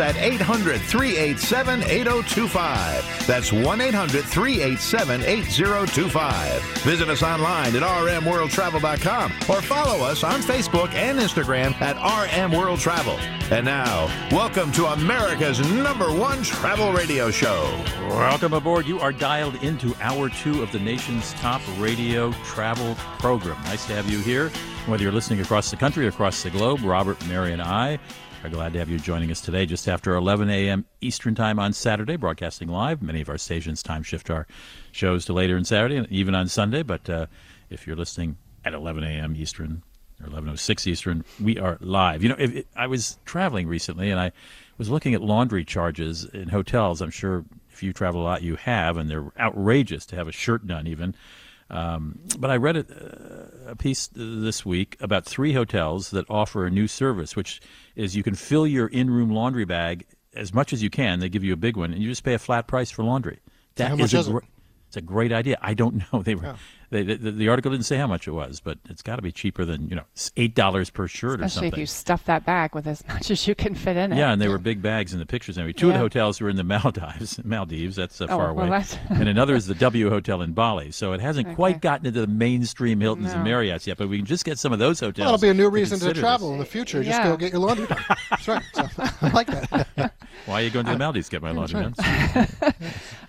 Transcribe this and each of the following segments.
At 800 387 8025. That's 1 800 387 8025. Visit us online at rmworldtravel.com or follow us on Facebook and Instagram at RM World Travel. And now, welcome to America's number one travel radio show. Welcome aboard. You are dialed into hour two of the nation's top radio travel program. Nice to have you here. Whether you're listening across the country or across the globe, Robert, Mary, and I are glad to have you joining us today just after 11 a.m. Eastern Time on Saturday, broadcasting live. Many of our stations time shift our shows to later on Saturday and even on Sunday. But uh, if you're listening at 11 a.m. Eastern or 11:06 Eastern, we are live. You know, if, if, I was traveling recently and I was looking at laundry charges in hotels. I'm sure if you travel a lot, you have, and they're outrageous to have a shirt done even. Um, but I read a, a, piece this week about three hotels that offer a new service, which is you can fill your in-room laundry bag as much as you can. They give you a big one, and you just pay a flat price for laundry. That is a, gr- it's a great idea. I don't know. They were. Yeah. They, the, the, article didn't say how much it was, but it's got to be cheaper than you know eight dollars per shirt Especially or something. if you stuff that bag with as much as you can fit in it. Yeah, and they were big bags in the pictures. Anyway, two yeah. of the hotels were in the Maldives. Maldives, that's uh, oh, far well, away, and another is the W Hotel in Bali. So it hasn't okay. quite gotten into the mainstream Hiltons no. and Marriotts yet, but we can just get some of those hotels. Well, it'll be a new to reason to travel this. in the future. Just go get your laundry done. That's right. So, I like that. Why are you going to the Maldives to get my laundry done?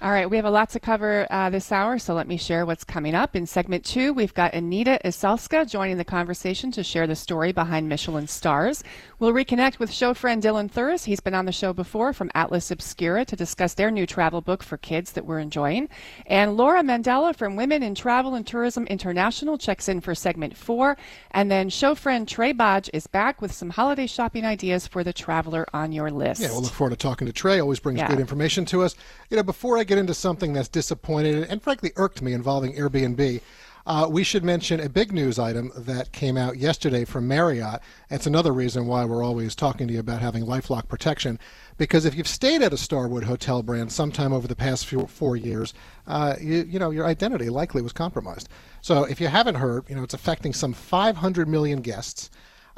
All right, we have a lot to cover uh, this hour, so let me share what's coming up. In segment two, we've got Anita Isalska joining the conversation to share the story behind Michelin stars. We'll reconnect with show friend Dylan Thuras. He's been on the show before from Atlas Obscura to discuss their new travel book for kids that we're enjoying. And Laura Mandela from Women in Travel and Tourism International checks in for segment four. And then show friend Trey Bodge is back with some holiday shopping ideas for the traveler on your list. Yeah, we'll look forward to talking to Trey. Always brings Yeah. good information to us. You know, before I get into something that's disappointed and frankly irked me involving Airbnb, uh, we should mention a big news item that came out yesterday from Marriott. It's another reason why we're always talking to you about having LifeLock protection. Because if you've stayed at a Starwood hotel brand sometime over the past few, four years, uh, you, you know your identity likely was compromised. So if you haven't heard, you know it's affecting some 500 million guests.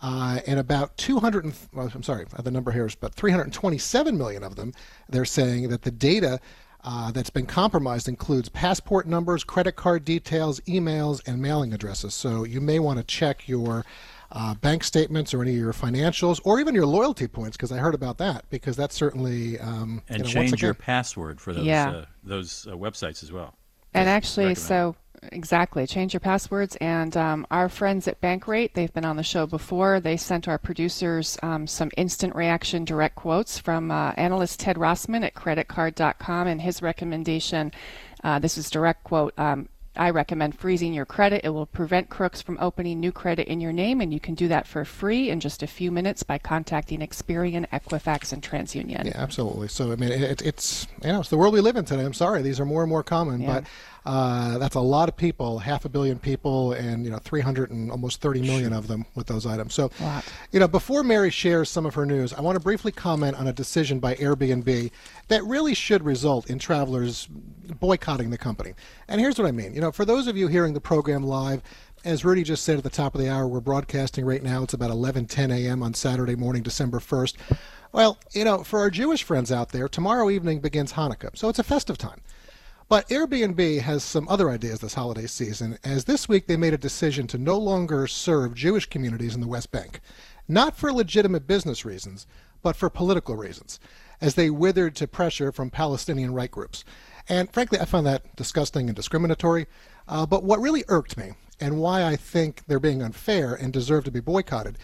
Uh, and about 200, and, well, I'm sorry, the number here is about 327 million of them. They're saying that the data uh, that's been compromised includes passport numbers, credit card details, emails, and mailing addresses. So you may want to check your uh, bank statements or any of your financials, or even your loyalty points, because I heard about that. Because that's certainly um, and you know, once change your password for those Yeah. uh, those uh, websites as well. And actually, recommend. so exactly, change your passwords. And um, our friends at Bankrate, they've been on the show before. They sent our producers um, some instant reaction direct quotes from uh, analyst Ted Rossman at creditcard.com. And his recommendation uh, this is direct quote. Um, I recommend freezing your credit. It will prevent crooks from opening new credit in your name, and you can do that for free in just a few minutes by contacting Experian, Equifax, and TransUnion. Yeah, absolutely. So I mean, it, it's you know, it's the world we live in today. I'm sorry, these are more and more common, Yeah. but uh, that's a lot of people, half a billion people, and you know, 300 and almost 30 million of them with those items. So, you know, before Mary shares some of her news, I want to briefly comment on a decision by Airbnb that really should result in travelers boycotting the company. And here's what I mean. You know, for those of you hearing the program live. As Rudy just said at the top of the hour, we're broadcasting right now. It's about 11:10 a.m. on Saturday morning, December 1st. Well, you know, for our Jewish friends out there, tomorrow evening begins Hanukkah, so it's a festive time. But Airbnb has some other ideas this holiday season, as this week they made a decision to no longer serve Jewish communities in the West Bank. Not for legitimate business reasons, but for political reasons, as they withered to pressure from Palestinian right groups. And frankly, I found that disgusting and discriminatory. Uh, but what really irked me, and why I think they're being unfair and deserve to be boycotted,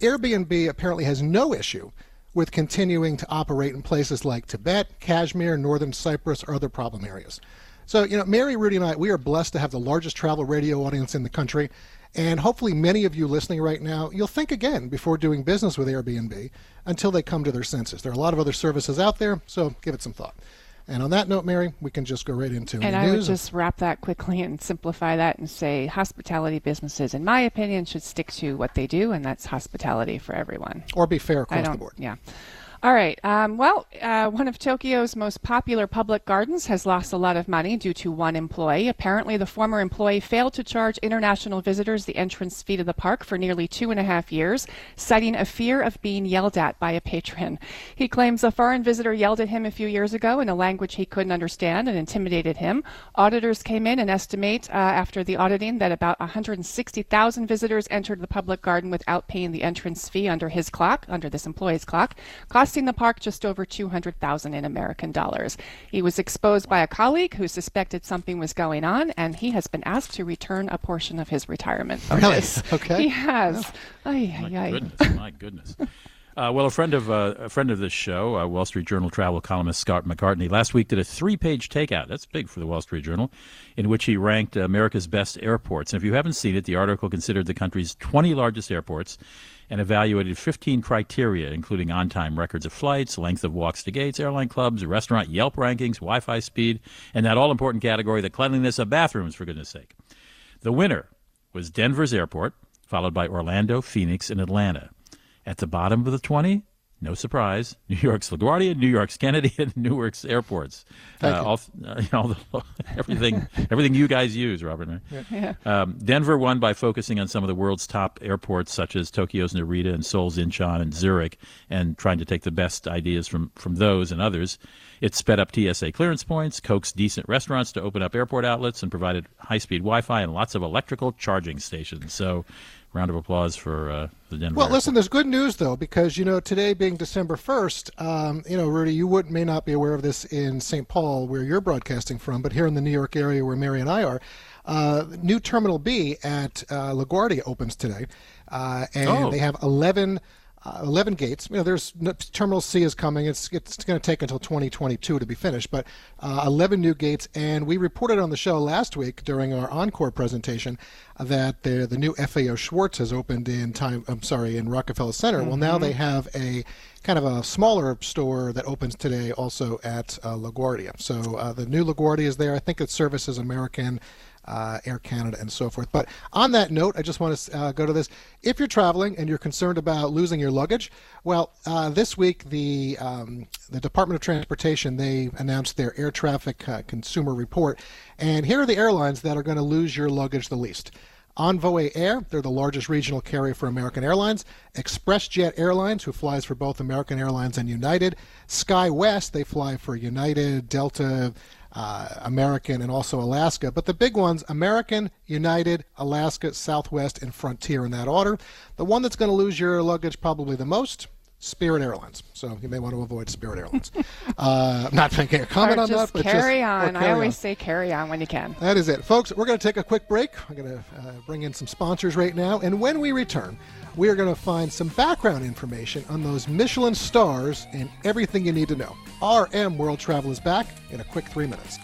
Airbnb apparently has no issue with continuing to operate in places like Tibet, Kashmir, Northern Cyprus, or other problem areas. So, you know, Mary, Rudy, and I, we are blessed to have the largest travel radio audience in the country. And hopefully, many of you listening right now, you'll think again before doing business with Airbnb until they come to their senses. There are a lot of other services out there, so give it some thought. And on that note, Mary, we can just go right into the and I news. would just wrap that quickly and simplify that and say hospitality businesses, in my opinion, should stick to what they do, and that's hospitality for everyone. Or be fair across the board. Yeah. All right. Um, well, uh, one of Tokyo's most popular public gardens has lost a lot of money due to one employee. Apparently, the former employee failed to charge international visitors the entrance fee to the park for nearly two and a half years, citing a fear of being yelled at by a patron. He claims a foreign visitor yelled at him a few years ago in a language he couldn't understand and intimidated him. Auditors came in and estimate uh, after the auditing that about 160,000 visitors entered the public garden without paying the entrance fee under his clock, under this employee's clock, cost costing the park just over 200,000 in American dollars. He was exposed by a colleague who suspected something was going on, and he has been asked to return a portion of his retirement bonus. Really? Okay. He has. Ay, My ay, ay. goodness, my goodness. Uh, well, a friend of uh, a friend of this show, uh, Wall Street Journal travel columnist Scott McCartney, last week did a three-page takeout. That's big for the Wall Street Journal, in which he ranked America's best airports. And if you haven't seen it, the article considered the country's 20 largest airports and evaluated 15 criteria, including on-time records of flights, length of walks to gates, airline clubs, restaurant Yelp rankings, Wi-Fi speed, and that all-important category, the cleanliness of bathrooms. For goodness' sake, the winner was Denver's airport, followed by Orlando, Phoenix, and Atlanta. At the bottom of the 20, no surprise, New York's LaGuardia, New York's Kennedy, and Newark's airports. Thank uh, you. all, uh, you know, all the, everything, everything you guys use, Robert. right? Yeah. Um, Denver won by focusing on some of the world's top airports, such as Tokyo's Narita and Seoul's Incheon and Zurich, and trying to take the best ideas from, from those and others. It sped up TSA clearance points, coaxed decent restaurants to open up airport outlets, and provided high speed Wi Fi and lots of electrical charging stations. So, round of applause for uh, the Denver. Well, listen, there's good news though, because you know today being December 1st, um, you know, Rudy, you would may not be aware of this in St. Paul, where you're broadcasting from, but here in the New York area, where Mary and I are, uh, new Terminal B at uh, LaGuardia opens today, uh, and Oh. they have 11. Uh, 11 gates. You know, there's Terminal C is coming. It's it's going to take until 2022 to be finished, but uh, 11 new gates. And we reported on the show last week during our encore presentation that the the new FAO Schwarz has opened in time. I'm sorry, in Rockefeller Center. Well, now they have a kind of a smaller store that opens today also at uh, LaGuardia. So uh, the new LaGuardia is there. I think it services American uh, Air Canada, and so forth. But on that note, I just want to uh, go to this. If you're traveling and you're concerned about losing your luggage, well, uh, this week the um, the Department of Transportation they announced their air traffic uh, consumer report, and here are the airlines that are going to lose your luggage the least. Envoy Air, they're the largest regional carrier for American Airlines. ExpressJet Airlines, who flies for both American Airlines and United. SkyWest, they fly for United, Delta, uh, American, and also Alaska. But the big ones American, United, Alaska, Southwest, and Frontier in that order. The one that's going to lose your luggage probably the most. Spirit Airlines, so you may want to avoid Spirit Airlines. uh, I'm not making a comment on that, but carry just, on. I always on. say carry on when you can. That is it. Folks, we're going to take a quick break. We're going to uh, bring in some sponsors right now. And when we return, we are going to find some background information on those Michelin stars and everything you need to know. RM World Travel is back in a quick three minutes.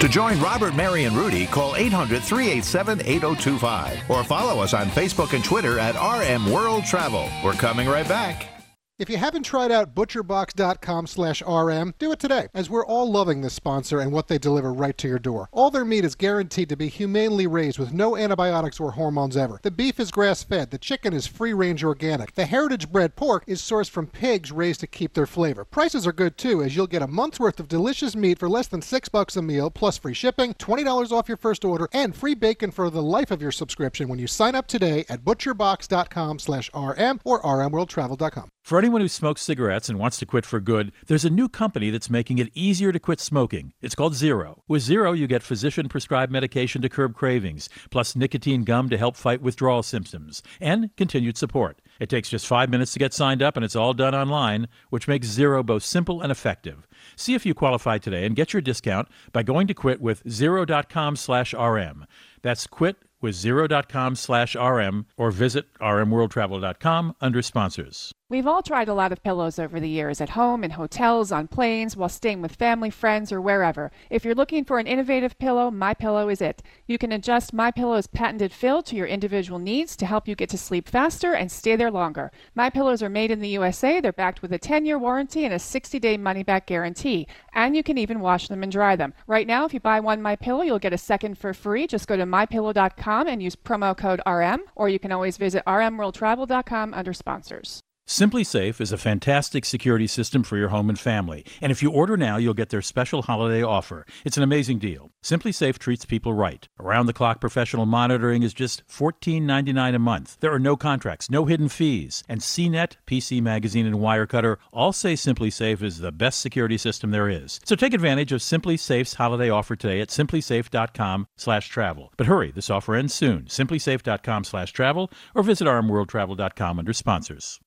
To join Robert, Mary, and Rudy, call 800 387 8025 or follow us on Facebook and Twitter at RM World Travel. We're coming right back. If you haven't tried out butcherbox.com slash RM, do it today, as we're all loving this sponsor and what they deliver right to your door. All their meat is guaranteed to be humanely raised with no antibiotics or hormones ever. The beef is grass fed, the chicken is free range organic, the heritage bred pork is sourced from pigs raised to keep their flavor. Prices are good too, as you'll get a month's worth of delicious meat for less than six bucks a meal, plus free shipping, $20 off your first order, and free bacon for the life of your subscription when you sign up today at butcherbox.com slash RM or rmworldtravel.com. For anyone who smokes cigarettes and wants to quit for good, there's a new company that's making it easier to quit smoking. It's called Zero. With Zero, you get physician prescribed medication to curb cravings, plus nicotine gum to help fight withdrawal symptoms, and continued support. It takes just five minutes to get signed up, and it's all done online, which makes Zero both simple and effective. See if you qualify today and get your discount by going to quit with zero.com slash RM. That's quit with zero.com slash RM or visit rmworldtravel.com under sponsors. We've all tried a lot of pillows over the years at home, in hotels, on planes, while staying with family, friends, or wherever. If you're looking for an innovative pillow, My Pillow is it. You can adjust My Pillow's patented fill to your individual needs to help you get to sleep faster and stay there longer. My Pillows are made in the USA. They're backed with a 10-year warranty and a 60-day money-back guarantee, and you can even wash them and dry them. Right now, if you buy one My Pillow, you'll get a second for free. Just go to mypillow.com and use promo code RM, or you can always visit rmworldtravel.com under sponsors. SimpliSafe is a fantastic security system for your home and family. And if you order now, you'll get their special holiday offer. It's an amazing deal. SimpliSafe treats people right. Around the clock professional monitoring is just $14.99 a month. There are no contracts, no hidden fees. And CNET, PC Magazine, and Wirecutter all say SimpliSafe is the best security system there is. So take advantage of SimpliSafe's holiday offer today at simplisafe.com/travel. But hurry, this offer ends soon. simplisafe.com/travel or visit rmworldtravel.com under sponsors.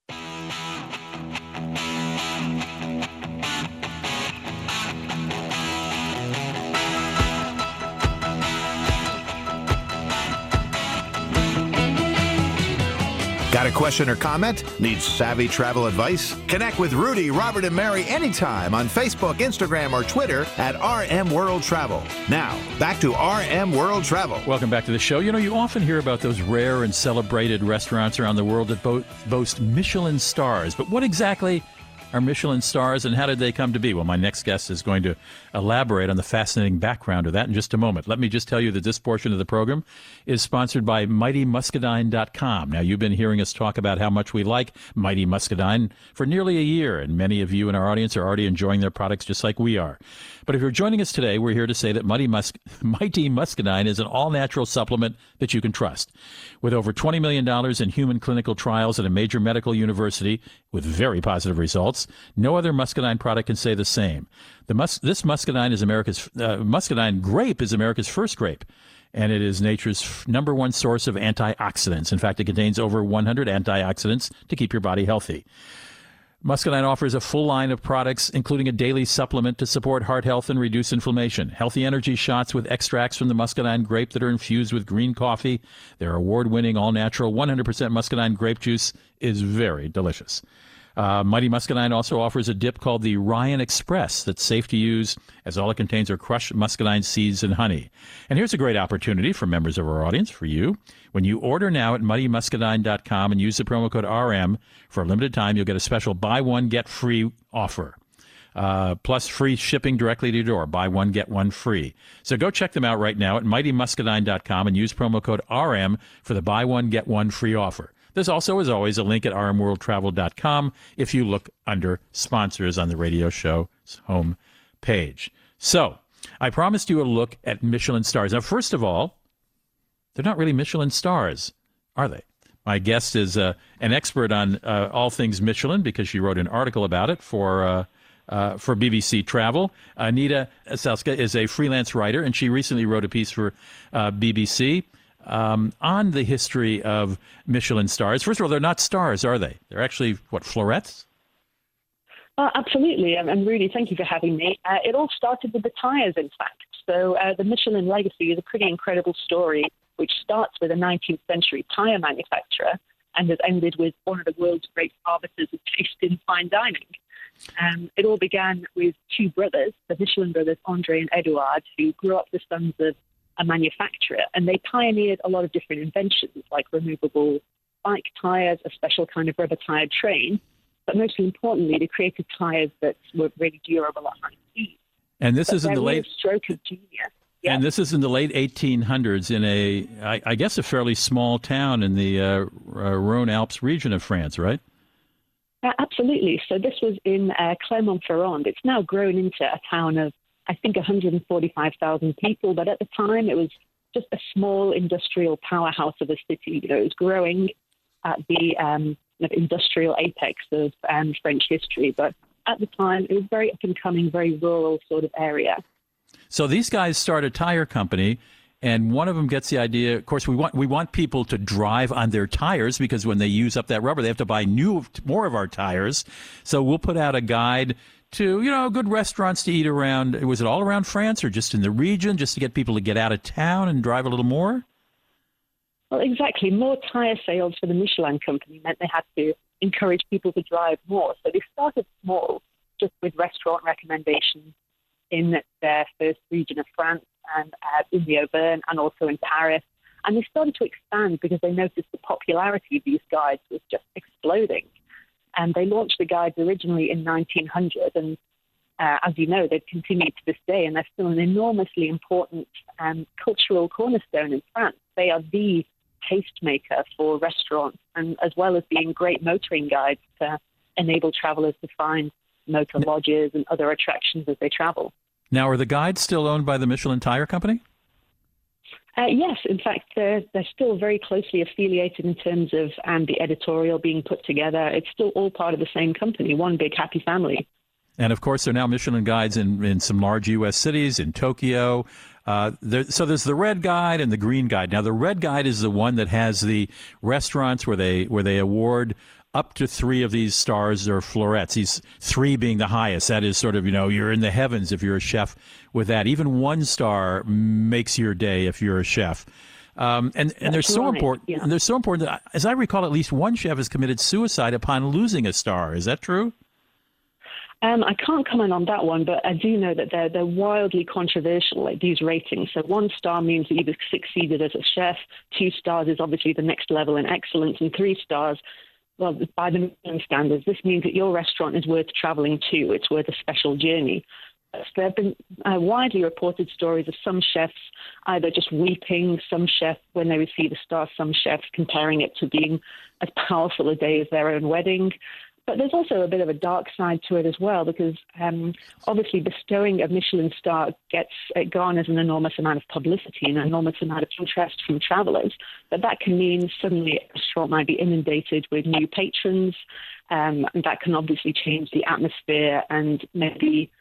Got a question or comment? Need savvy travel advice? Connect with Rudy, Robert, and Mary anytime on Facebook, Instagram, or Twitter at RM World Travel. Now, back to RM World Travel. Welcome back to the show. You know, you often hear about those rare and celebrated restaurants around the world that bo- boast Michelin stars, but what exactly are Michelin stars and how did they come to be? Well, my next guest is going to elaborate on the fascinating background of that in just a moment. Let me just tell you that this portion of the program is sponsored by MightyMuscadine.com. Now, you've been hearing us talk about how much we like Mighty Muscadine for nearly a year, and many of you in our audience are already enjoying their products just like we are. But if you're joining us today, we're here to say that Mighty, Mighty Muscadine is an all natural supplement that you can trust. With over $20 million in human clinical trials at a major medical university with very positive results, no other muscadine product can say the same. The mus- this muscadine is America's uh, muscadine grape is America's first grape and it is nature's number one source of antioxidants. In fact, it contains over 100 antioxidants to keep your body healthy. Muscadine offers a full line of products, including a daily supplement to support heart health and reduce inflammation. Healthy energy shots with extracts from the muscadine grape that are infused with green coffee. Their award winning, all natural, 100% muscadine grape juice is very delicious. Uh, Mighty Muscadine also offers a dip called the Ryan Express that's safe to use as all it contains are crushed muscadine seeds and honey. And here's a great opportunity for members of our audience, for you. When you order now at mightymuscadine.com and use the promo code RM for a limited time, you'll get a special buy one, get free offer. Uh, plus free shipping directly to your door. Buy one, get one free. So go check them out right now at mightymuscadine.com and use promo code RM for the buy one, get one free offer. There's also, as always, a link at rmworldtravel.com if you look under sponsors on the radio show's home page. So, I promised you a look at Michelin stars. Now, first of all, they're not really Michelin stars, are they? My guest is uh, an expert on uh, all things Michelin because she wrote an article about it for. Uh, uh, for BBC Travel. Anita Isalska is a freelance writer, and she recently wrote a piece for uh, BBC um, on the history of Michelin stars. First of all, they're not stars, are they? They're actually, what, florets? Uh, absolutely, and, and really, thank you for having me. Uh, it all started with the tyres, in fact. So uh, the Michelin legacy is a pretty incredible story, which starts with a 19th century tyre manufacturer and has ended with one of the world's great arbiters of taste in fine dining. Um, it all began with two brothers, the Michelin brothers, Andre and Edouard, who grew up the sons of a manufacturer, and they pioneered a lot of different inventions like removable bike tires, a special kind of rubber tired train, but most importantly, they created tires that were really durable at high speed. And this but is in the late stroke of genius. Yeah. And this is in the late 1800s in a, I, I guess, a fairly small town in the uh, uh, Rhone Alps region of France, right? Uh, absolutely. So this was in uh, Clermont-Ferrand. It's now grown into a town of, I think, 145,000 people. But at the time, it was just a small industrial powerhouse of a city. You know, it was growing at the um, industrial apex of um, French history. But at the time, it was very up and coming, very rural sort of area. So these guys start a tire company and one of them gets the idea. Of course, we want we want people to drive on their tires because when they use up that rubber, they have to buy new more of our tires. So we'll put out a guide to you know good restaurants to eat around. Was it all around France or just in the region, just to get people to get out of town and drive a little more? Well, exactly. More tire sales for the Michelin company meant they had to encourage people to drive more. So they started small, just with restaurant recommendations in their first region of France and uh, in the Auvergne and also in Paris. And they started to expand because they noticed the popularity of these guides was just exploding. And they launched the guides originally in 1900. And uh, as you know, they've continued to this day, and they're still an enormously important um, cultural cornerstone in France. They are the tastemaker for restaurants, and as well as being great motoring guides to enable travelers to find motor lodges and other attractions as they travel. Now, are the guides still owned by the Michelin Tire Company? Uh, yes, in fact, they're, they're still very closely affiliated in terms of um, the editorial being put together. It's still all part of the same company, one big happy family. And of course, they're now Michelin guides in, in some large U.S. cities, in Tokyo. Uh, there, so there's the red guide and the green guide. Now, the red guide is the one that has the restaurants where they where they award up to three of these stars or florets. These three being the highest. That is sort of you know you're in the heavens if you're a chef with that. Even one star makes your day if you're a chef. Um, and and they're so important. Yeah. And they're so important that, as I recall, at least one chef has committed suicide upon losing a star. Is that true? Um, I can't comment on that one, but I do know that they're they're wildly controversial. Like these ratings. So one star means that you've succeeded as a chef. Two stars is obviously the next level in excellence, and three stars, well, by the Michelin standards, this means that your restaurant is worth traveling to. It's worth a special journey. There have been uh, widely reported stories of some chefs either just weeping, some chefs when they receive a star, some chefs comparing it to being as powerful a day as their own wedding. But there's also a bit of a dark side to it as well, because um, obviously bestowing a Michelin star gets it garners an enormous amount of publicity and an enormous amount of interest from travelers. But that can mean suddenly a restaurant might be inundated with new patrons, um, and that can obviously change the atmosphere and maybe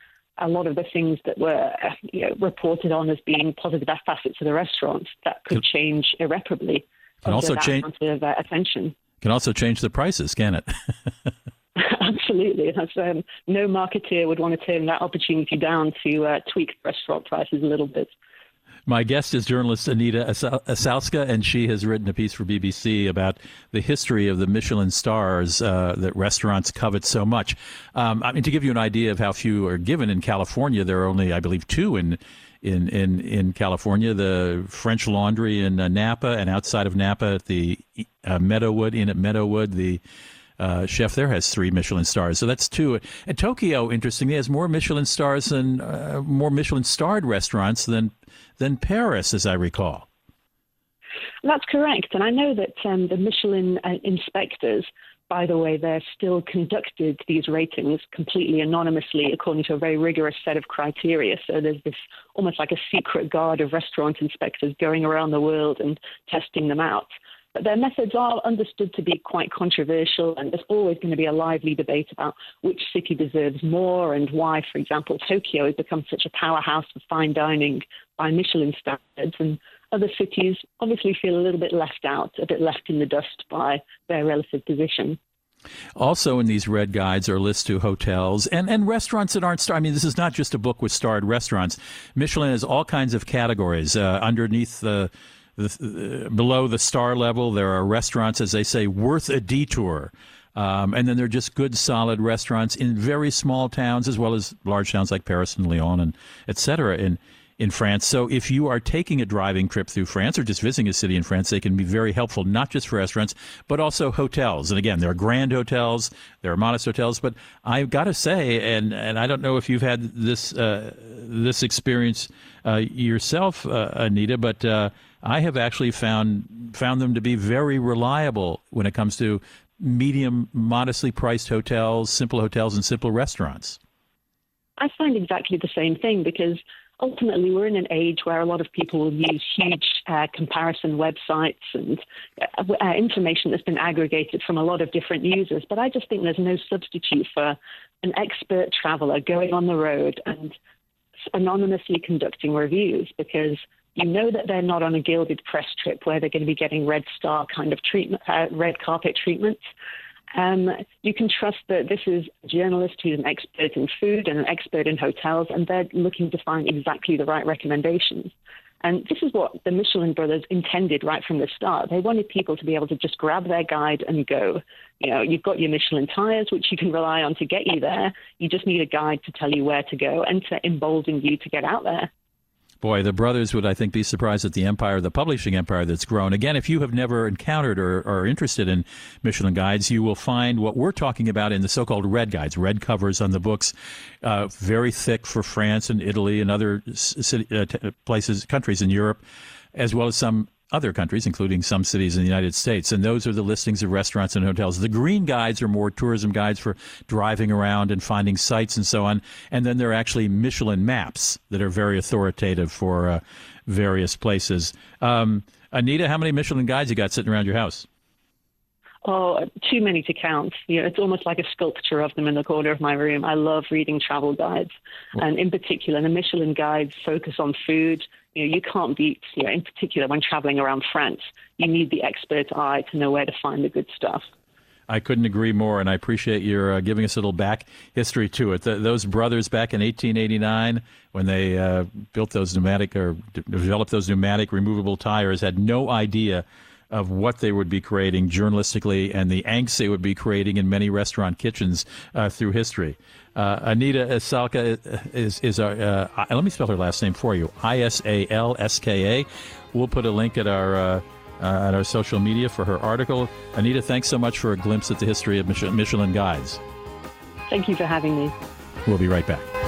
a lot of the things that were you know, reported on as being positive facets of the restaurant that could change irreparably. Can also change of uh, attention. Can also change the prices, can it? Absolutely. Um, no marketeer would want to turn that opportunity down to uh, tweak restaurant prices a little bit. My guest is journalist Anita Isalska, and she has written a piece for BBC about the history of the Michelin stars uh, that restaurants covet so much. Um, I mean, to give you an idea of how few are given in California, there are only, I believe, two in in in, in California. The French Laundry in uh, Napa, and outside of Napa, at the uh, Meadowood Inn at Meadowood, the uh, chef there has three Michelin stars. So that's two. And Tokyo, interestingly, has more Michelin stars than uh, more Michelin starred restaurants than than Paris, as I recall. That's correct. And I know that um, the Michelin uh, inspectors, by the way, they're still conducted these ratings completely anonymously according to a very rigorous set of criteria. So there's this almost like a secret guard of restaurant inspectors going around the world and testing them out. But their methods are understood to be quite controversial, and there's always going to be a lively debate about which city deserves more and why, for example, Tokyo has become such a powerhouse for fine dining by Michelin standards, and other cities obviously feel a little bit left out, a bit left in the dust by their relative position. Also, in these red guides are lists to hotels and, and restaurants that aren't starred. I mean, this is not just a book with starred restaurants. Michelin has all kinds of categories. Uh, underneath the the, below the star level, there are restaurants, as they say, worth a detour. Um, and then there are just good, solid restaurants in very small towns, as well as large towns like Paris and Lyon and et cetera in, in France. So if you are taking a driving trip through France or just visiting a city in France, they can be very helpful, not just for restaurants, but also hotels. And again, there are grand hotels, there are modest hotels. But I've got to say, and, and I don't know if you've had this, uh, this experience uh, yourself, uh, Anita, but uh, I have actually found found them to be very reliable when it comes to medium, modestly priced hotels, simple hotels, and simple restaurants. I find exactly the same thing because ultimately we're in an age where a lot of people will use huge uh, comparison websites and uh, uh, information that's been aggregated from a lot of different users. But I just think there's no substitute for an expert traveler going on the road and anonymously conducting reviews because you know that they're not on a gilded press trip where they're going to be getting red star kind of treatment, uh, red carpet treatment. Um, you can trust that this is a journalist who's an expert in food and an expert in hotels, and they're looking to find exactly the right recommendations. And this is what the Michelin brothers intended right from the start. They wanted people to be able to just grab their guide and go. You know, you've got your Michelin tires, which you can rely on to get you there. You just need a guide to tell you where to go and to embolden you to get out there. Boy, the brothers would, I think, be surprised at the empire, the publishing empire that's grown. Again, if you have never encountered or are interested in Michelin guides, you will find what we're talking about in the so called red guides, red covers on the books, uh, very thick for France and Italy and other city, uh, places, countries in Europe, as well as some other countries, including some cities in the United States. And those are the listings of restaurants and hotels. The green guides are more tourism guides for driving around and finding sites and so on. And then there are actually Michelin maps that are very authoritative for uh, various places. Um, Anita, how many Michelin guides you got sitting around your house? Oh, too many to count. You know, it's almost like a sculpture of them in the corner of my room. I love reading travel guides, and in particular, the Michelin guides focus on food. You know, you can't beat. You know, in particular, when traveling around France, you need the expert eye to know where to find the good stuff. I couldn't agree more, and I appreciate your uh, giving us a little back history to it. Those brothers back in 1889, when they uh, built those pneumatic or d- developed those pneumatic removable tires, had no idea of what they would be creating journalistically and the angst they would be creating in many restaurant kitchens uh, through history. Uh, Anita Isalska is, is our, uh, let me spell her last name for you I S A L S K A. We'll put a link at our. Uh, uh, at our social media for her article. Anita, thanks so much for a glimpse at the history of Michelin guides. Thank you for having me. We'll be right back.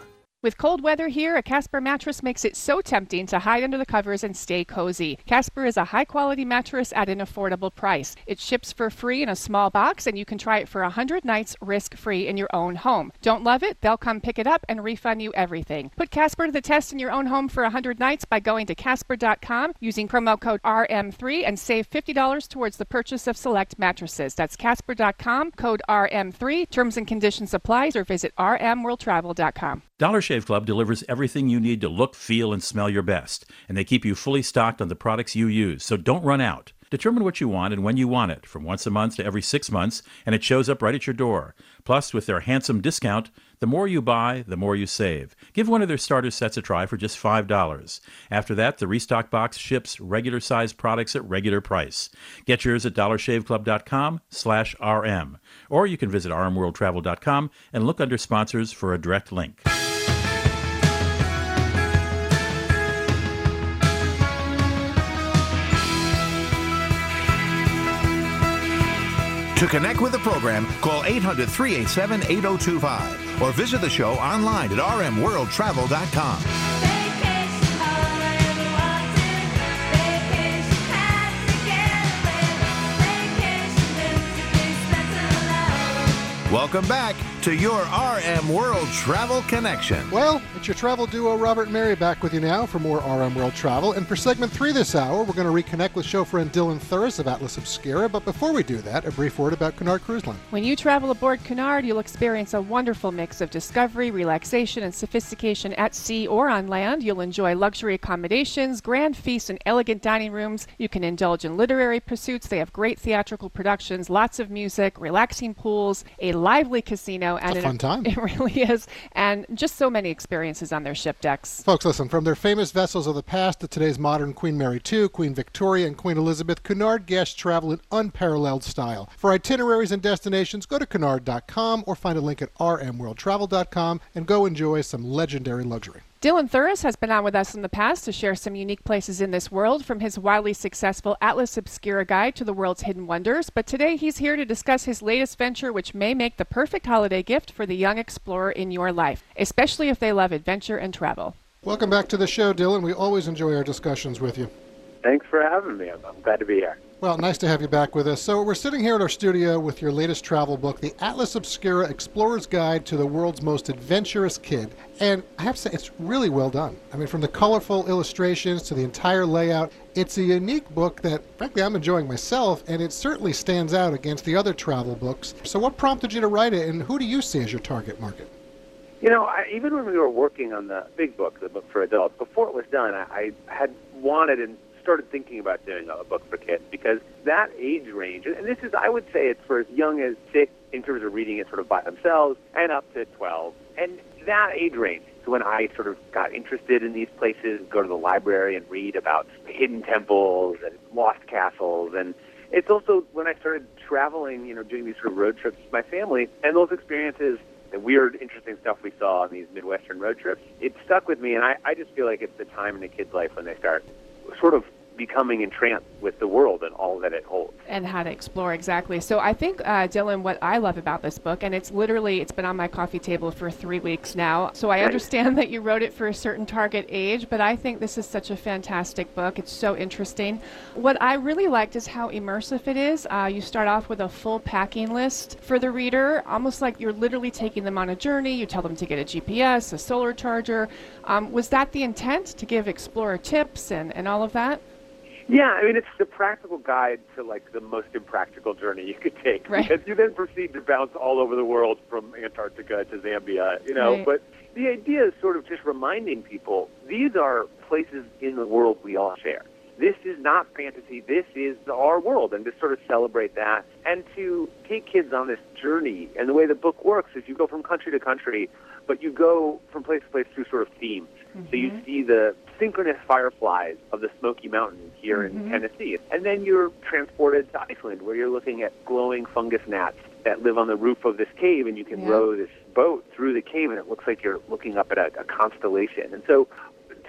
With cold weather here, a Casper mattress makes it so tempting to hide under the covers and stay cozy. Casper is a high quality mattress at an affordable price. It ships for free in a small box, and you can try it for 100 nights risk free in your own home. Don't love it? They'll come pick it up and refund you everything. Put Casper to the test in your own home for 100 nights by going to Casper.com using promo code RM3 and save $50 towards the purchase of select mattresses. That's Casper.com, code RM3. Terms and conditions apply or visit RMWorldTravel.com. Dollar Shave Club delivers everything you need to look, feel, and smell your best, and they keep you fully stocked on the products you use, so don't run out. Determine what you want and when you want it, from once a month to every six months, and it shows up right at your door. Plus, with their handsome discount, the more you buy, the more you save. Give one of their starter sets a try for just $5. After that, the restock box ships regular sized products at regular price. Get yours at dollarshaveclub.com slash RM. Or you can visit rmworldtravel.com and look under sponsors for a direct link. To connect with the program, call 800 387 8025 or visit the show online at rmworldtravel.com. Welcome back to your RM World Travel Connection. Well, it's your travel duo Robert and Mary back with you now for more RM World Travel. And for segment three this hour, we're going to reconnect with show friend Dylan Thuras of Atlas Obscura. But before we do that, a brief word about Cunard Cruise Line. When you travel aboard Cunard, you'll experience a wonderful mix of discovery, relaxation, and sophistication at sea or on land. You'll enjoy luxury accommodations, grand feasts, and elegant dining rooms. You can indulge in literary pursuits. They have great theatrical productions, lots of music, relaxing pools, a lively casino, and a fun time. It really is, and just so many experiences on their ship decks. Folks, listen, from their famous vessels of the past to today's modern Queen Mary II, Queen Victoria, and Queen Elizabeth, Cunard guests travel in unparalleled style. For itineraries and destinations, go to Cunard.com or find a link at rmworldtravel.com and go enjoy some legendary luxury. Dylan Thuras has been on with us in the past to share some unique places in this world, from his wildly successful Atlas Obscura guide to the world's hidden wonders. But today he's here to discuss his latest venture, which may make the perfect holiday gift for the young explorer in your life, especially if they love adventure and travel. Welcome back to the show, Dylan. We always enjoy our discussions with you. Thanks for having me. I'm, I'm glad to be here. Well, nice to have you back with us. So, we're sitting here at our studio with your latest travel book, The Atlas Obscura Explorer's Guide to the World's Most Adventurous Kid. And I have to say, it's really well done. I mean, from the colorful illustrations to the entire layout, it's a unique book that, frankly, I'm enjoying myself, and it certainly stands out against the other travel books. So, what prompted you to write it, and who do you see as your target market? You know, I, even when we were working on the big book, the book for adults, before it was done, I, I had wanted and started thinking about doing a book for kids because that age range, and this is, I would say, it's for as young as six in terms of reading it sort of by themselves, and up to 12. And that age range is when I sort of got interested in these places, go to the library and read about hidden temples and lost castles. And it's also when I started traveling, you know, doing these sort of road trips with my family, and those experiences the weird, interesting stuff we saw on these Midwestern road trips, it stuck with me, and I, I just feel like it's the time in a kid's life when they start sort of becoming entranced with the world and all that it holds. And how to explore exactly. So i think uh, dylan what i love about this book and it's literally it's been on my coffee table for three weeks now. So i understand that you wrote it for a certain target age but i think this is such a fantastic book. It's so interesting. What i really liked is how immersive it is. Uh, you start off with a full packing list for the reader almost like you're literally taking them on a journey. You tell them to get a gps a solar charger. Um, was that the intent to give explorer tips and, and all of that yeah, I mean it's the practical guide to like the most impractical journey you could take right. because you then proceed to bounce all over the world from Antarctica to Zambia, you know. Right. But the idea is sort of just reminding people these are places in the world we all share. This is not fantasy. This is our world, and to sort of celebrate that and to take kids on this journey. And the way the book works is you go from country to country, but you go from place to place through sort of themes. Mm-hmm. So you see the synchronous fireflies of the Smoky Mountains here Mm-hmm. in Tennessee. And then you're transported to Iceland where you're looking at glowing fungus gnats that live on the roof of this cave and you can Yeah. row this boat through the cave and it looks like you're looking up at a, a constellation. And so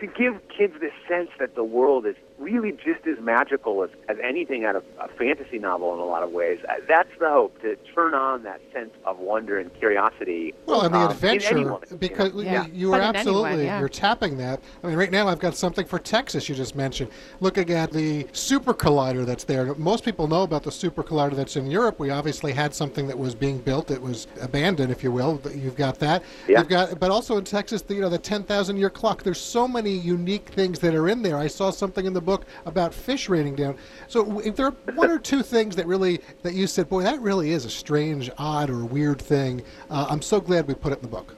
to give kids this sense that the world is really just as magical as, as anything out of a fantasy novel in a lot of ways, uh, that's the hope, to turn on that sense of wonder and curiosity. Well, and the um, adventure, anyone, you know. because Yeah. you, you But are absolutely, anyone, yeah. you're tapping that. I mean, right now I've got something for Texas you just mentioned. Looking at the super collider that's there. Most people know about the super collider that's in Europe. We obviously had something that was being built that was abandoned, if you will. You've got that. Yeah. You've got, but also in Texas, the, you know, the 10,000 year clock. There's so many unique things that are in there. I saw something in the book about fish raining down. So if there are one or two things that really, that you said, boy, that really is a strange, odd, or weird thing, uh, I'm so glad we put it in the book.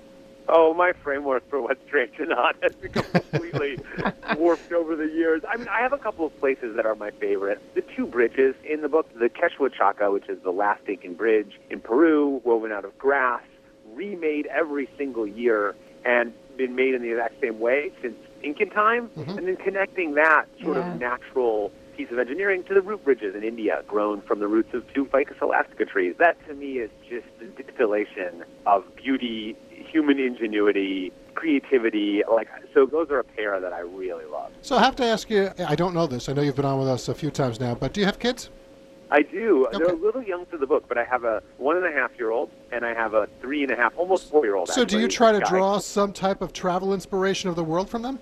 Oh, my framework for what's strange and odd has become completely warped over the years. I mean, I have a couple of places that are my favorite. The two bridges in the book, the Q'eswachaka, which is the last Incan bridge in Peru, woven out of grass, remade every single year and been made in the exact same way since Incan time, mm-hmm. and then connecting that sort Yeah. of natural piece of engineering to the root bridges in India, grown from the roots of two ficus elastica trees. That to me is just the distillation of beauty, human ingenuity, creativity. Like so, those are a pair that I really love. So I have to ask you, I don't know this. I know you've been on with us a few times now, but do you have kids? I do. They're a little young for the book, but I have a one and a half year old and I have a three and a half, almost four year old. So do you try to draw some type of travel inspiration of the world from them?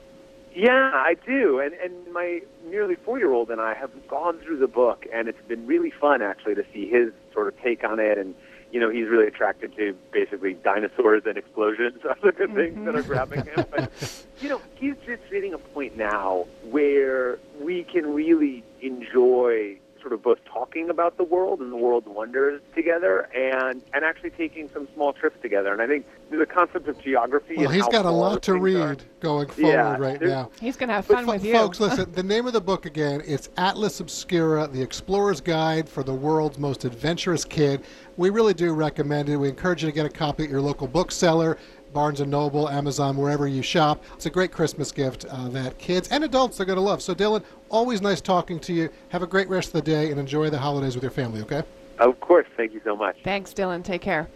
Yeah, I do. And and my nearly four year old and I have gone through the book and it's been really fun actually to see his sort of take on it and you know, he's really attracted to basically dinosaurs and explosions the good things that are grabbing him. But mm-hmm. you know, he's just hitting a point now where we can really enjoy sort of both talking about the world and the world's wonders together and and actually taking some small trips together. And I think the concept of geography Well, and he's how got a lot to read are- going forward Yeah, right now. He's going to have fun fo- with you. folks, listen, the name of the book again, it's Atlas Obscura, The Explorer's Guide for the World's Most Adventurous Kid. We really do recommend it. We encourage you to get a copy at your local bookseller, Barnes & Noble, Amazon, wherever you shop. It's a great Christmas gift uh, that kids and adults are going to love. So, Dylan, always nice talking to you. Have a great rest of the day and enjoy the holidays with your family, okay? Of course. Thank you so much. Thanks, Dylan. Take care.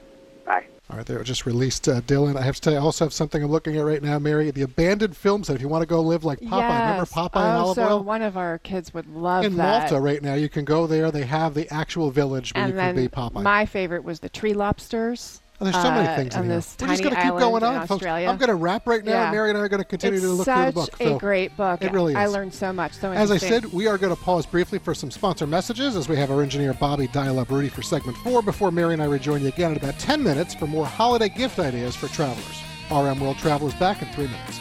Bye. All right, they just released uh, Dylan. I have to tell you, I also have something I'm looking at right now, Mary. The abandoned film set. If you want to go live like Popeye, remember yes. Popeye oh, and Olive so Oil? one of our kids would love in that. Malta right now. You can go there. They have the actual village where and you can be Popeye. my favorite was the tree lobsters. Oh, there's so many uh, things in here. We're just going to keep going on, folks. I'm going to wrap right now. Yeah. Mary and I are going to continue it's to look such through the book. a So great book. It really is. I learned so much. So As I said, we are going to pause briefly for some sponsor messages as we have our engineer Bobby dial up Rudy for segment four before Mary and I rejoin you again in about 10 minutes for more holiday gift ideas for travelers. RM World Travel is back in three minutes.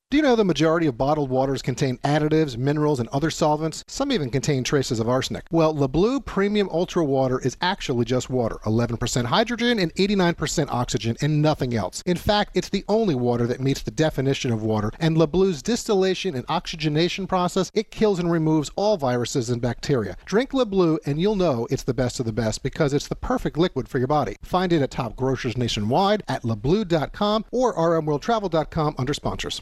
Do you know the majority of bottled waters contain additives, minerals, and other solvents? Some even contain traces of arsenic. Well, LeBlue Premium Ultra Water is actually just water 11% hydrogen and 89% oxygen, and nothing else. In fact, it's the only water that meets the definition of water, and LeBlue's distillation and oxygenation process, it kills and removes all viruses and bacteria. Drink LeBlue, and you'll know it's the best of the best because it's the perfect liquid for your body. Find it at top grocers nationwide, at leblue.com, or rmworldtravel.com under sponsors.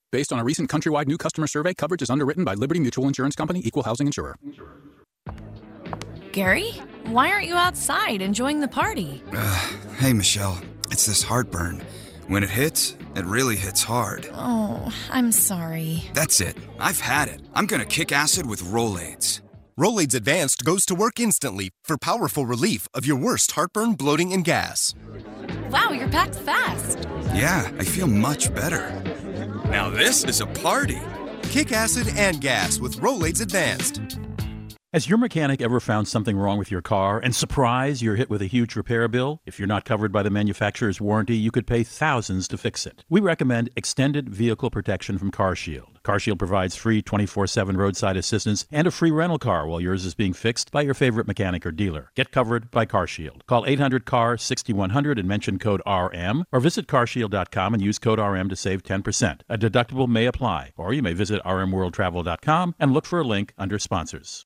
Based on a recent countrywide new customer survey, coverage is underwritten by Liberty Mutual Insurance Company, Equal Housing Insurer. Gary, why aren't you outside enjoying the party? Uh, hey, Michelle. It's this heartburn. When it hits, it really hits hard. Oh, I'm sorry. That's it. I've had it. I'm gonna kick acid with Rolaids. Rolaids Advanced goes to work instantly for powerful relief of your worst heartburn, bloating, and gas. Wow, you're packed fast. Yeah, I feel much better. Now this is a party. Kick acid and gas with Rolaids Advanced. Has your mechanic ever found something wrong with your car and surprise you're hit with a huge repair bill? If you're not covered by the manufacturer's warranty, you could pay thousands to fix it. We recommend extended vehicle protection from CarShield. CarShield provides free 24/7 roadside assistance and a free rental car while yours is being fixed by your favorite mechanic or dealer. Get covered by CarShield. Call 800-CAR 6100 and mention code RM or visit carshield.com and use code RM to save 10%. A deductible may apply, or you may visit rmworldtravel.com and look for a link under sponsors.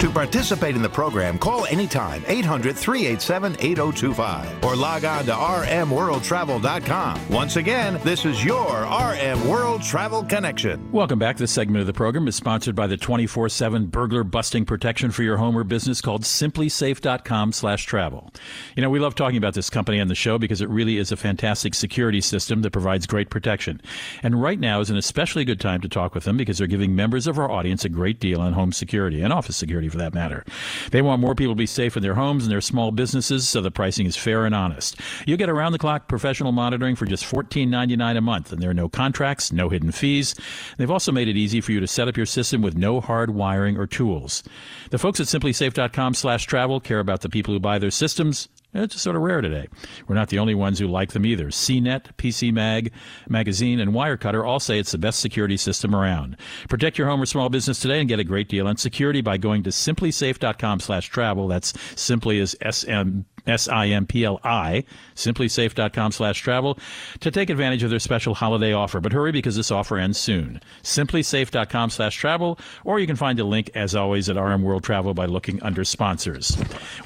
To participate in the program, call anytime 800 387 8025 or log on to rmworldtravel.com. Once again, this is your RM World Travel Connection. Welcome back. This segment of the program is sponsored by the 24 7 burglar busting protection for your home or business called simplisafe.com slash travel. You know, we love talking about this company on the show because it really is a fantastic security system that provides great protection. And right now is an especially good time to talk with them because they're giving members of our audience a great deal on home security and office security for that matter. They want more people to be safe in their homes and their small businesses, so the pricing is fair and honest. You get around the clock professional monitoring for just $14.99 a month, and there are no contracts, no hidden fees. They've also made it easy for you to set up your system with no hard wiring or tools. The folks at simplisafe.com slash travel care about the people who buy their systems it's just sort of rare today. We're not the only ones who like them either. CNET, PC Mag, Magazine, and Wirecutter all say it's the best security system around. Protect your home or small business today and get a great deal on security by going to simplisafe.com slash travel. That's simply as S-M S-I-M-P-L-I, simplisafe.com slash travel, to take advantage of their special holiday offer. But hurry because this offer ends soon. Simplisafe.com slash travel, or you can find a link, as always, at RM World Travel by looking under sponsors.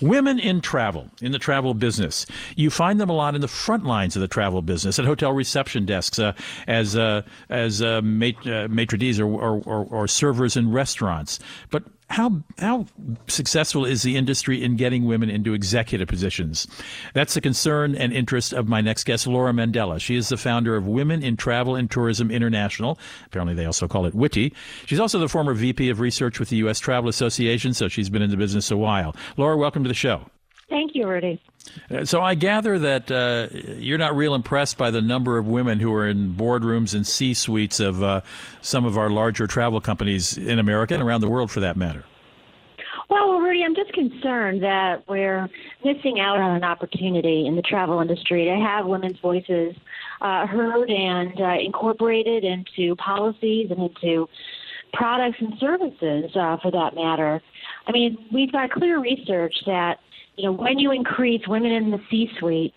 Women in travel, in the travel business. You find them a lot in the front lines of the travel business, at hotel reception desks, uh, as, uh, as uh, mait- uh, maitre d's or, or, or, or servers in restaurants. But how how successful is the industry in getting women into executive positions? That's the concern and interest of my next guest, Laura Mandala. She is the founder of Women in Travel and Tourism International. Apparently, they also call it WITI. She's also the former VP of Research with the U.S. Travel Association, so she's been in the business a while. Laura, welcome to the show. Thank you, Rudy. Uh, so I gather that uh, you're not real impressed by the number of women who are in boardrooms and C-suites of uh, some of our larger travel companies in America and around the world, for that matter. Well, Rudy, I'm just concerned that we're missing out on an opportunity in the travel industry to have women's voices uh, heard and uh, incorporated into policies and into products and services, uh, for that matter. I mean, we've got clear research that you know, when you increase women in the C-suite,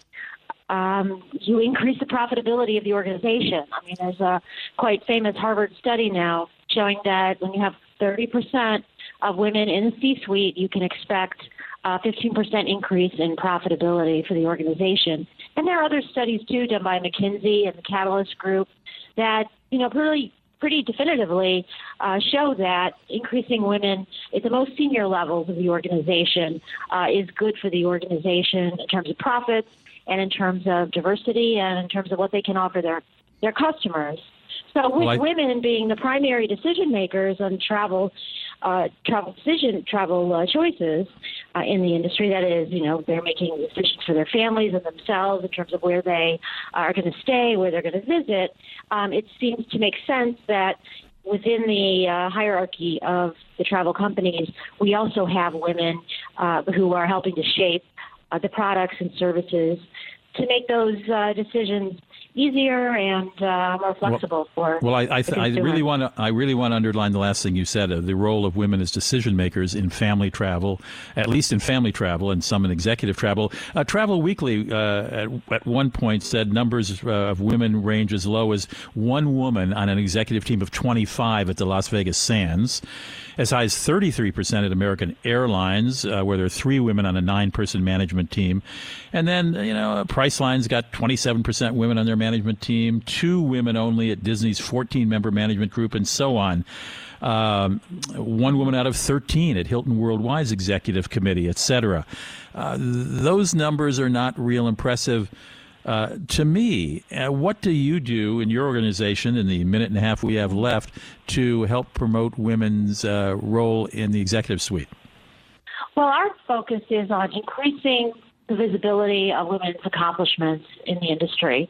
um, you increase the profitability of the organization. I mean, there's a quite famous Harvard study now showing that when you have 30% of women in the C-suite, you can expect a 15% increase in profitability for the organization. And there are other studies too done by McKinsey and the Catalyst Group that you know really pretty definitively uh, show that increasing women at the most senior levels of the organization uh, is good for the organization in terms of profits and in terms of diversity and in terms of what they can offer their, their customers. So, with Like- women being the primary decision makers on travel, uh, travel decision, travel uh, choices uh, in the industry, that is, you know, they're making decisions for their families and themselves in terms of where they are going to stay, where they're going to visit. Um, it seems to make sense that within the uh, hierarchy of the travel companies, we also have women uh, who are helping to shape uh, the products and services to make those uh, decisions easier and uh, more flexible for. Well, I I, th- I really want to I really want to underline the last thing you said: uh, the role of women as decision makers in family travel, at least in family travel, and some in executive travel. Uh, travel Weekly uh, at, at one point said numbers uh, of women range as low as one woman on an executive team of 25 at the Las Vegas Sands, as high as 33 percent at American Airlines, uh, where there are three women on a nine-person management team, and then you know Priceline's got 27 percent women on their management team, two women only at Disney's 14-member management group, and so on. Um, one woman out of 13 at Hilton Worldwide's executive committee, et cetera. Uh, th- those numbers are not real impressive. Uh, to me, uh, what do you do in your organization in the minute and a half we have left to help promote women's uh, role in the executive suite? Well, our focus is on increasing the visibility of women's accomplishments in the industry.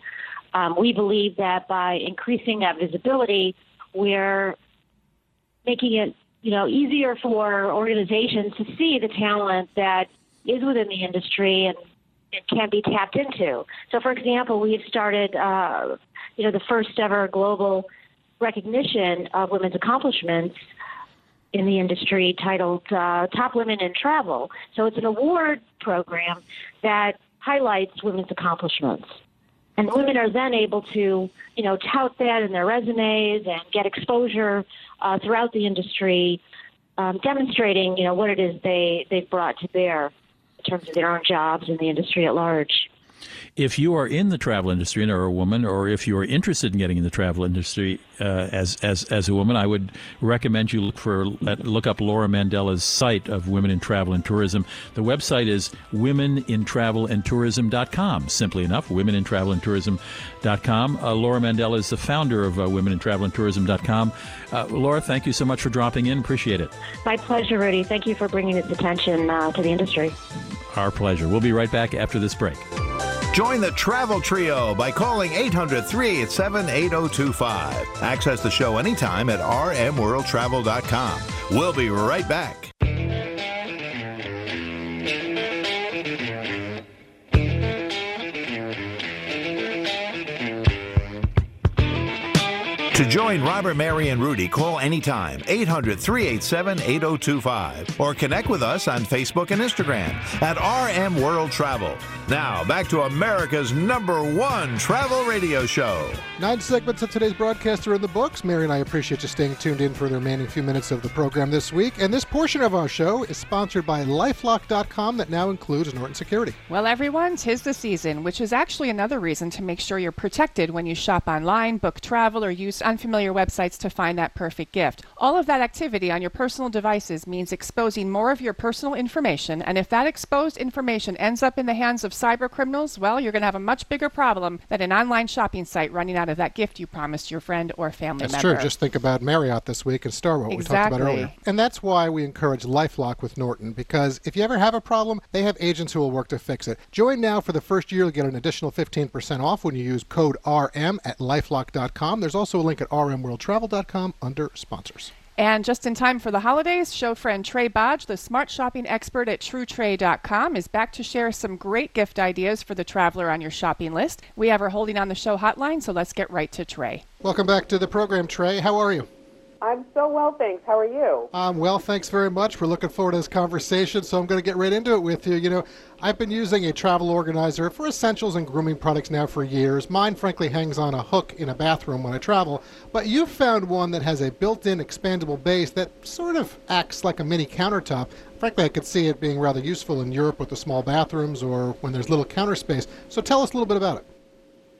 Um, we believe that by increasing that visibility, we're making it you know easier for organizations to see the talent that is within the industry and can be tapped into. So, for example, we've started uh, you know the first ever global recognition of women's accomplishments in the industry titled uh, Top Women in Travel. So it's an award program that highlights women's accomplishments. And women are then able to, you know, tout that in their resumes and get exposure uh, throughout the industry, um, demonstrating, you know, what it is they, they've brought to bear terms of their own jobs in the industry at large. If you are in the travel industry and are a woman, or if you are interested in getting in the travel industry uh, as as as a woman, I would recommend you look for look up Laura Mandala's site of Women in Travel and Tourism. The website is womenintravelandtourism.com. Simply enough, womenintravelandtourism.com. Uh, Laura Mandel is the founder of uh, womenintravelandtourism.com. Uh, Laura, thank you so much for dropping in. Appreciate it. My pleasure, Rudy. Thank you for bringing its attention uh, to the industry. Our pleasure. We'll be right back after this break. Join the Travel Trio by calling 800 387 8025. Access the show anytime at rmworldtravel.com. We'll be right back. To join Robert, Mary, and Rudy, call anytime 800 387 8025 or connect with us on Facebook and Instagram at RM World Travel. Now, back to America's number one travel radio show. Nine segments of today's broadcast are in the books. Mary and I appreciate you staying tuned in for the remaining few minutes of the program this week. And this portion of our show is sponsored by Lifelock.com that now includes Norton Security. Well, everyone, tis the season, which is actually another reason to make sure you're protected when you shop online, book travel, or use unfamiliar websites to find that perfect gift. All of that activity on your personal devices means exposing more of your personal information, and if that exposed information ends up in the hands of cyber criminals, well, you're going to have a much bigger problem than an online shopping site running out of that gift you promised your friend or family That's member. true. Just think about Marriott this week and Starwood, we talked about Exactly. earlier. And that's why we encourage LifeLock with Norton, because if you ever have a problem, they have agents who will work to fix it. Join now for the first year. You'll get an additional 15% off when you use code RM at lifelock.com. There's also a link at rmworldtravel.com under sponsors. And just in time for the holidays, show friend Trae Bodge, the smart shopping expert at TrueTrae.com, is back to share some great gift ideas for the traveler on your shopping list. We have her holding on the show hotline, so let's get right to Trae. Welcome back to the program, Trae. How are you? I'm so well, thanks. How are you? Um, well, thanks very much. We're looking forward to this conversation, so I'm going to get right into it with you. You know, I've been using a travel organizer for essentials and grooming products now for years. Mine, frankly, hangs on a hook in a bathroom when I travel, but you've found one that has a built in expandable base that sort of acts like a mini countertop. Frankly, I could see it being rather useful in Europe with the small bathrooms or when there's little counter space. So tell us a little bit about it.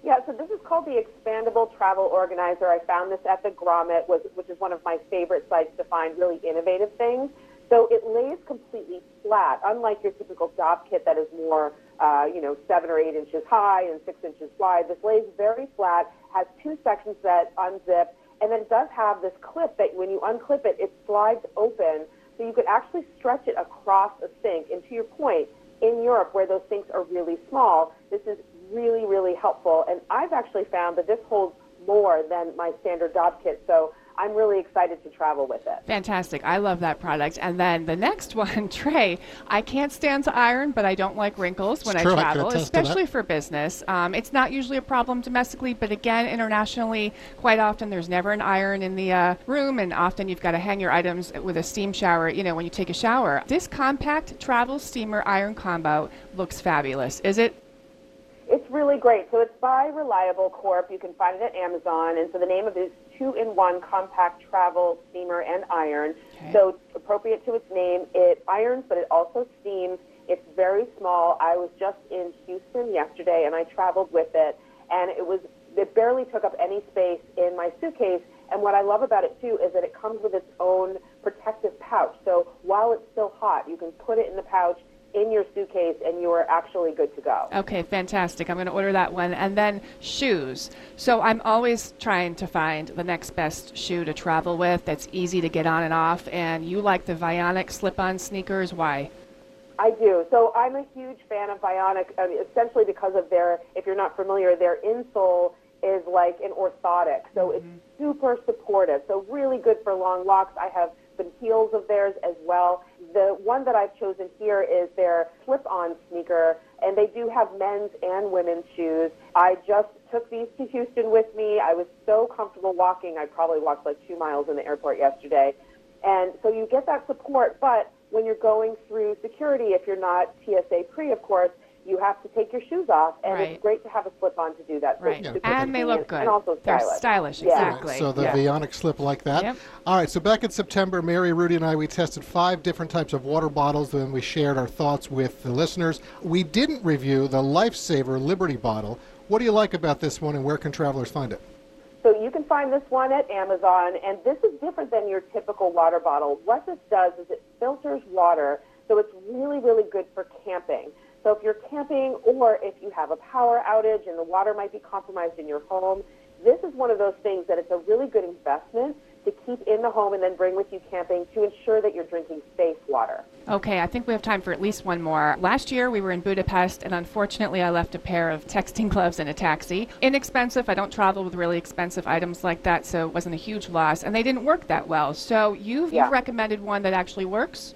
Yeah, so this is called the Expandable Travel Organizer. I found this at the Grommet, which is one of my favorite sites to find really innovative things. So it lays completely flat, unlike your typical dopp kit that is more, uh, you know, seven or eight inches high and six inches wide. This lays very flat, has two sections that unzip, and then it does have this clip that when you unclip it, it slides open, so you could actually stretch it across a sink. And to your point, in Europe, where those sinks are really small, this is really, really helpful. And I've actually found that this holds more than my standard dopp kit, so I'm really excited to travel with it. Fantastic. I love that product. And then the next one, Trae, I can't stand to iron, but I don't like wrinkles when It's I true, I travel, attest to that. especially for business. Um, it's not usually a problem domestically, but again, internationally, quite often there's never an iron in the uh, room, and often you've got to hang your items with a steam shower, you know, when you take a shower. This compact travel steamer iron combo looks fabulous. Is it? It's really great. So it's by Reliable Corp. You can find it at Amazon. And so the name of it is two-in-one compact travel steamer and iron. So appropriate to its name, it irons, but it also steams. It's very small. I was just in Houston yesterday, and I traveled with it, and it was it barely took up any space in my suitcase. And what I love about it too is that it comes with its own protective pouch. So while it's still hot, you can put it in the pouch in your suitcase, and you are actually good to go. Okay, fantastic. I'm going to order that one. And then shoes. So I'm always trying to find the next best shoe to travel with that's easy to get on and off. And you like the Vionic slip on sneakers. Why? I do. So I'm a huge fan of Vionic, I um, mean, essentially because of their, if you're not familiar, their insole is like an orthotic. So it's mm-hmm. super supportive. So really good for long walks. I have some heels of theirs as well. The one that I've chosen here is their slip-on sneaker, and they do have men's and women's shoes. I just took these to Houston with me. I was so comfortable walking. I probably walked like two miles in the airport yesterday. And so you get that support, but when you're going through security, if you're not TSA pre, of course, you have to take your shoes off, and Right. it's great to have a slip-on to do that. So Right. it's super And they look good. And also They're stylish. stylish, Yeah. exactly. So the Yeah. Vionic slip like that. Yep. All right. So back in September, Mary, Rudy, and I we tested five different types of water bottles, and we shared our thoughts with the listeners. We didn't review the Lifesaver Liberty bottle. What do you like about this one, and where can travelers find it? So you can find this one at Amazon, and this is different than your typical water bottle. What this does is it filters water, so it's really, really good for camping. So if you're camping or if you have a power outage and the water might be compromised in your home, this is one of those things that it's a really good investment to keep in the home and then bring with you camping to ensure that you're drinking safe water. Okay, I think we have time for at least one more. Last year we were in Budapest, and unfortunately I left a pair of texting gloves in a taxi. Inexpensive. I don't travel with really expensive items like that, so it wasn't a huge loss, and they didn't work that well. So you've, Yeah. you've recommended one that actually works.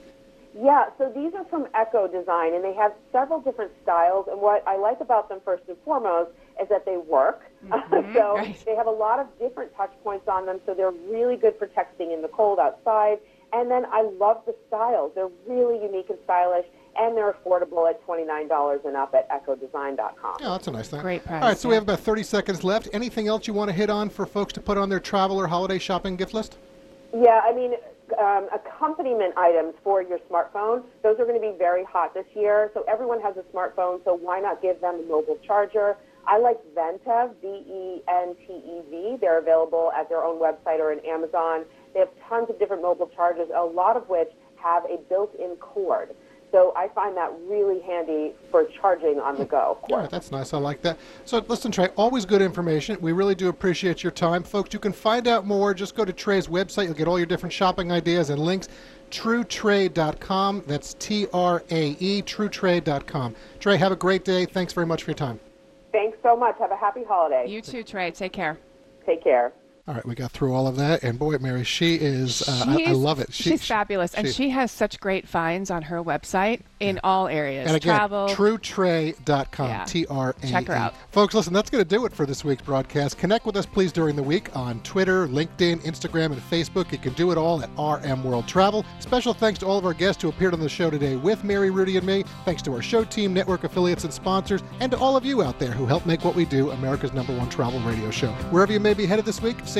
Yeah, so these are from Echo Design, and they have several different styles. And what I like about them, first and foremost, is that they work. Mm-hmm, so right. they have a lot of different touch points on them, so they're really good for texting in the cold outside. And then I love the styles. They're really unique and stylish, and they're affordable at $29 and up at echodesign.com. Yeah, that's a nice thing. Great price. All right. So we have about 30 seconds left. Anything else you want to hit on for folks to put on their travel or holiday shopping gift list? Yeah, I mean, um, accompaniment items for your smartphone, those are going to be very hot this year. So everyone has a smartphone, so why not give them a mobile charger? I like Ventev, V-E-N-T-E-V. They're available at their own website or in Amazon. They have tons of different mobile chargers, a lot of which have a built-in cord. So I find that really handy for charging on the go. All right, that's nice. I like that. So listen, Trae, always good information. We really do appreciate your time. Folks, you can find out more. Just go to Trae's website. You'll get all your different shopping ideas and links. TrueTrae.com. That's T R A E, TrueTrae.com. Trae, have a great day. Thanks very much for your time. Thanks so much. Have a happy holiday. You too, Trae. Take care. Take care. All right, we got through all of that, and boy, Mary, she is. Uh, I, I love it. She- she's she- fabulous, and she- she has such great finds on her website in all areas. And again, Travel. truetrae.com, Yeah. T R A. Check her out. Folks, listen, that's going to do it for this week's broadcast. Connect with us, please, during the week on Twitter, LinkedIn, Instagram, and Facebook. You can do it all at RM World Travel. Special thanks to all of our guests who appeared on the show today with Mary, Rudy, and me. Thanks to our show team, network affiliates, and sponsors, and to all of you out there who help make what we do America's number one travel radio show. Wherever you may be headed this week,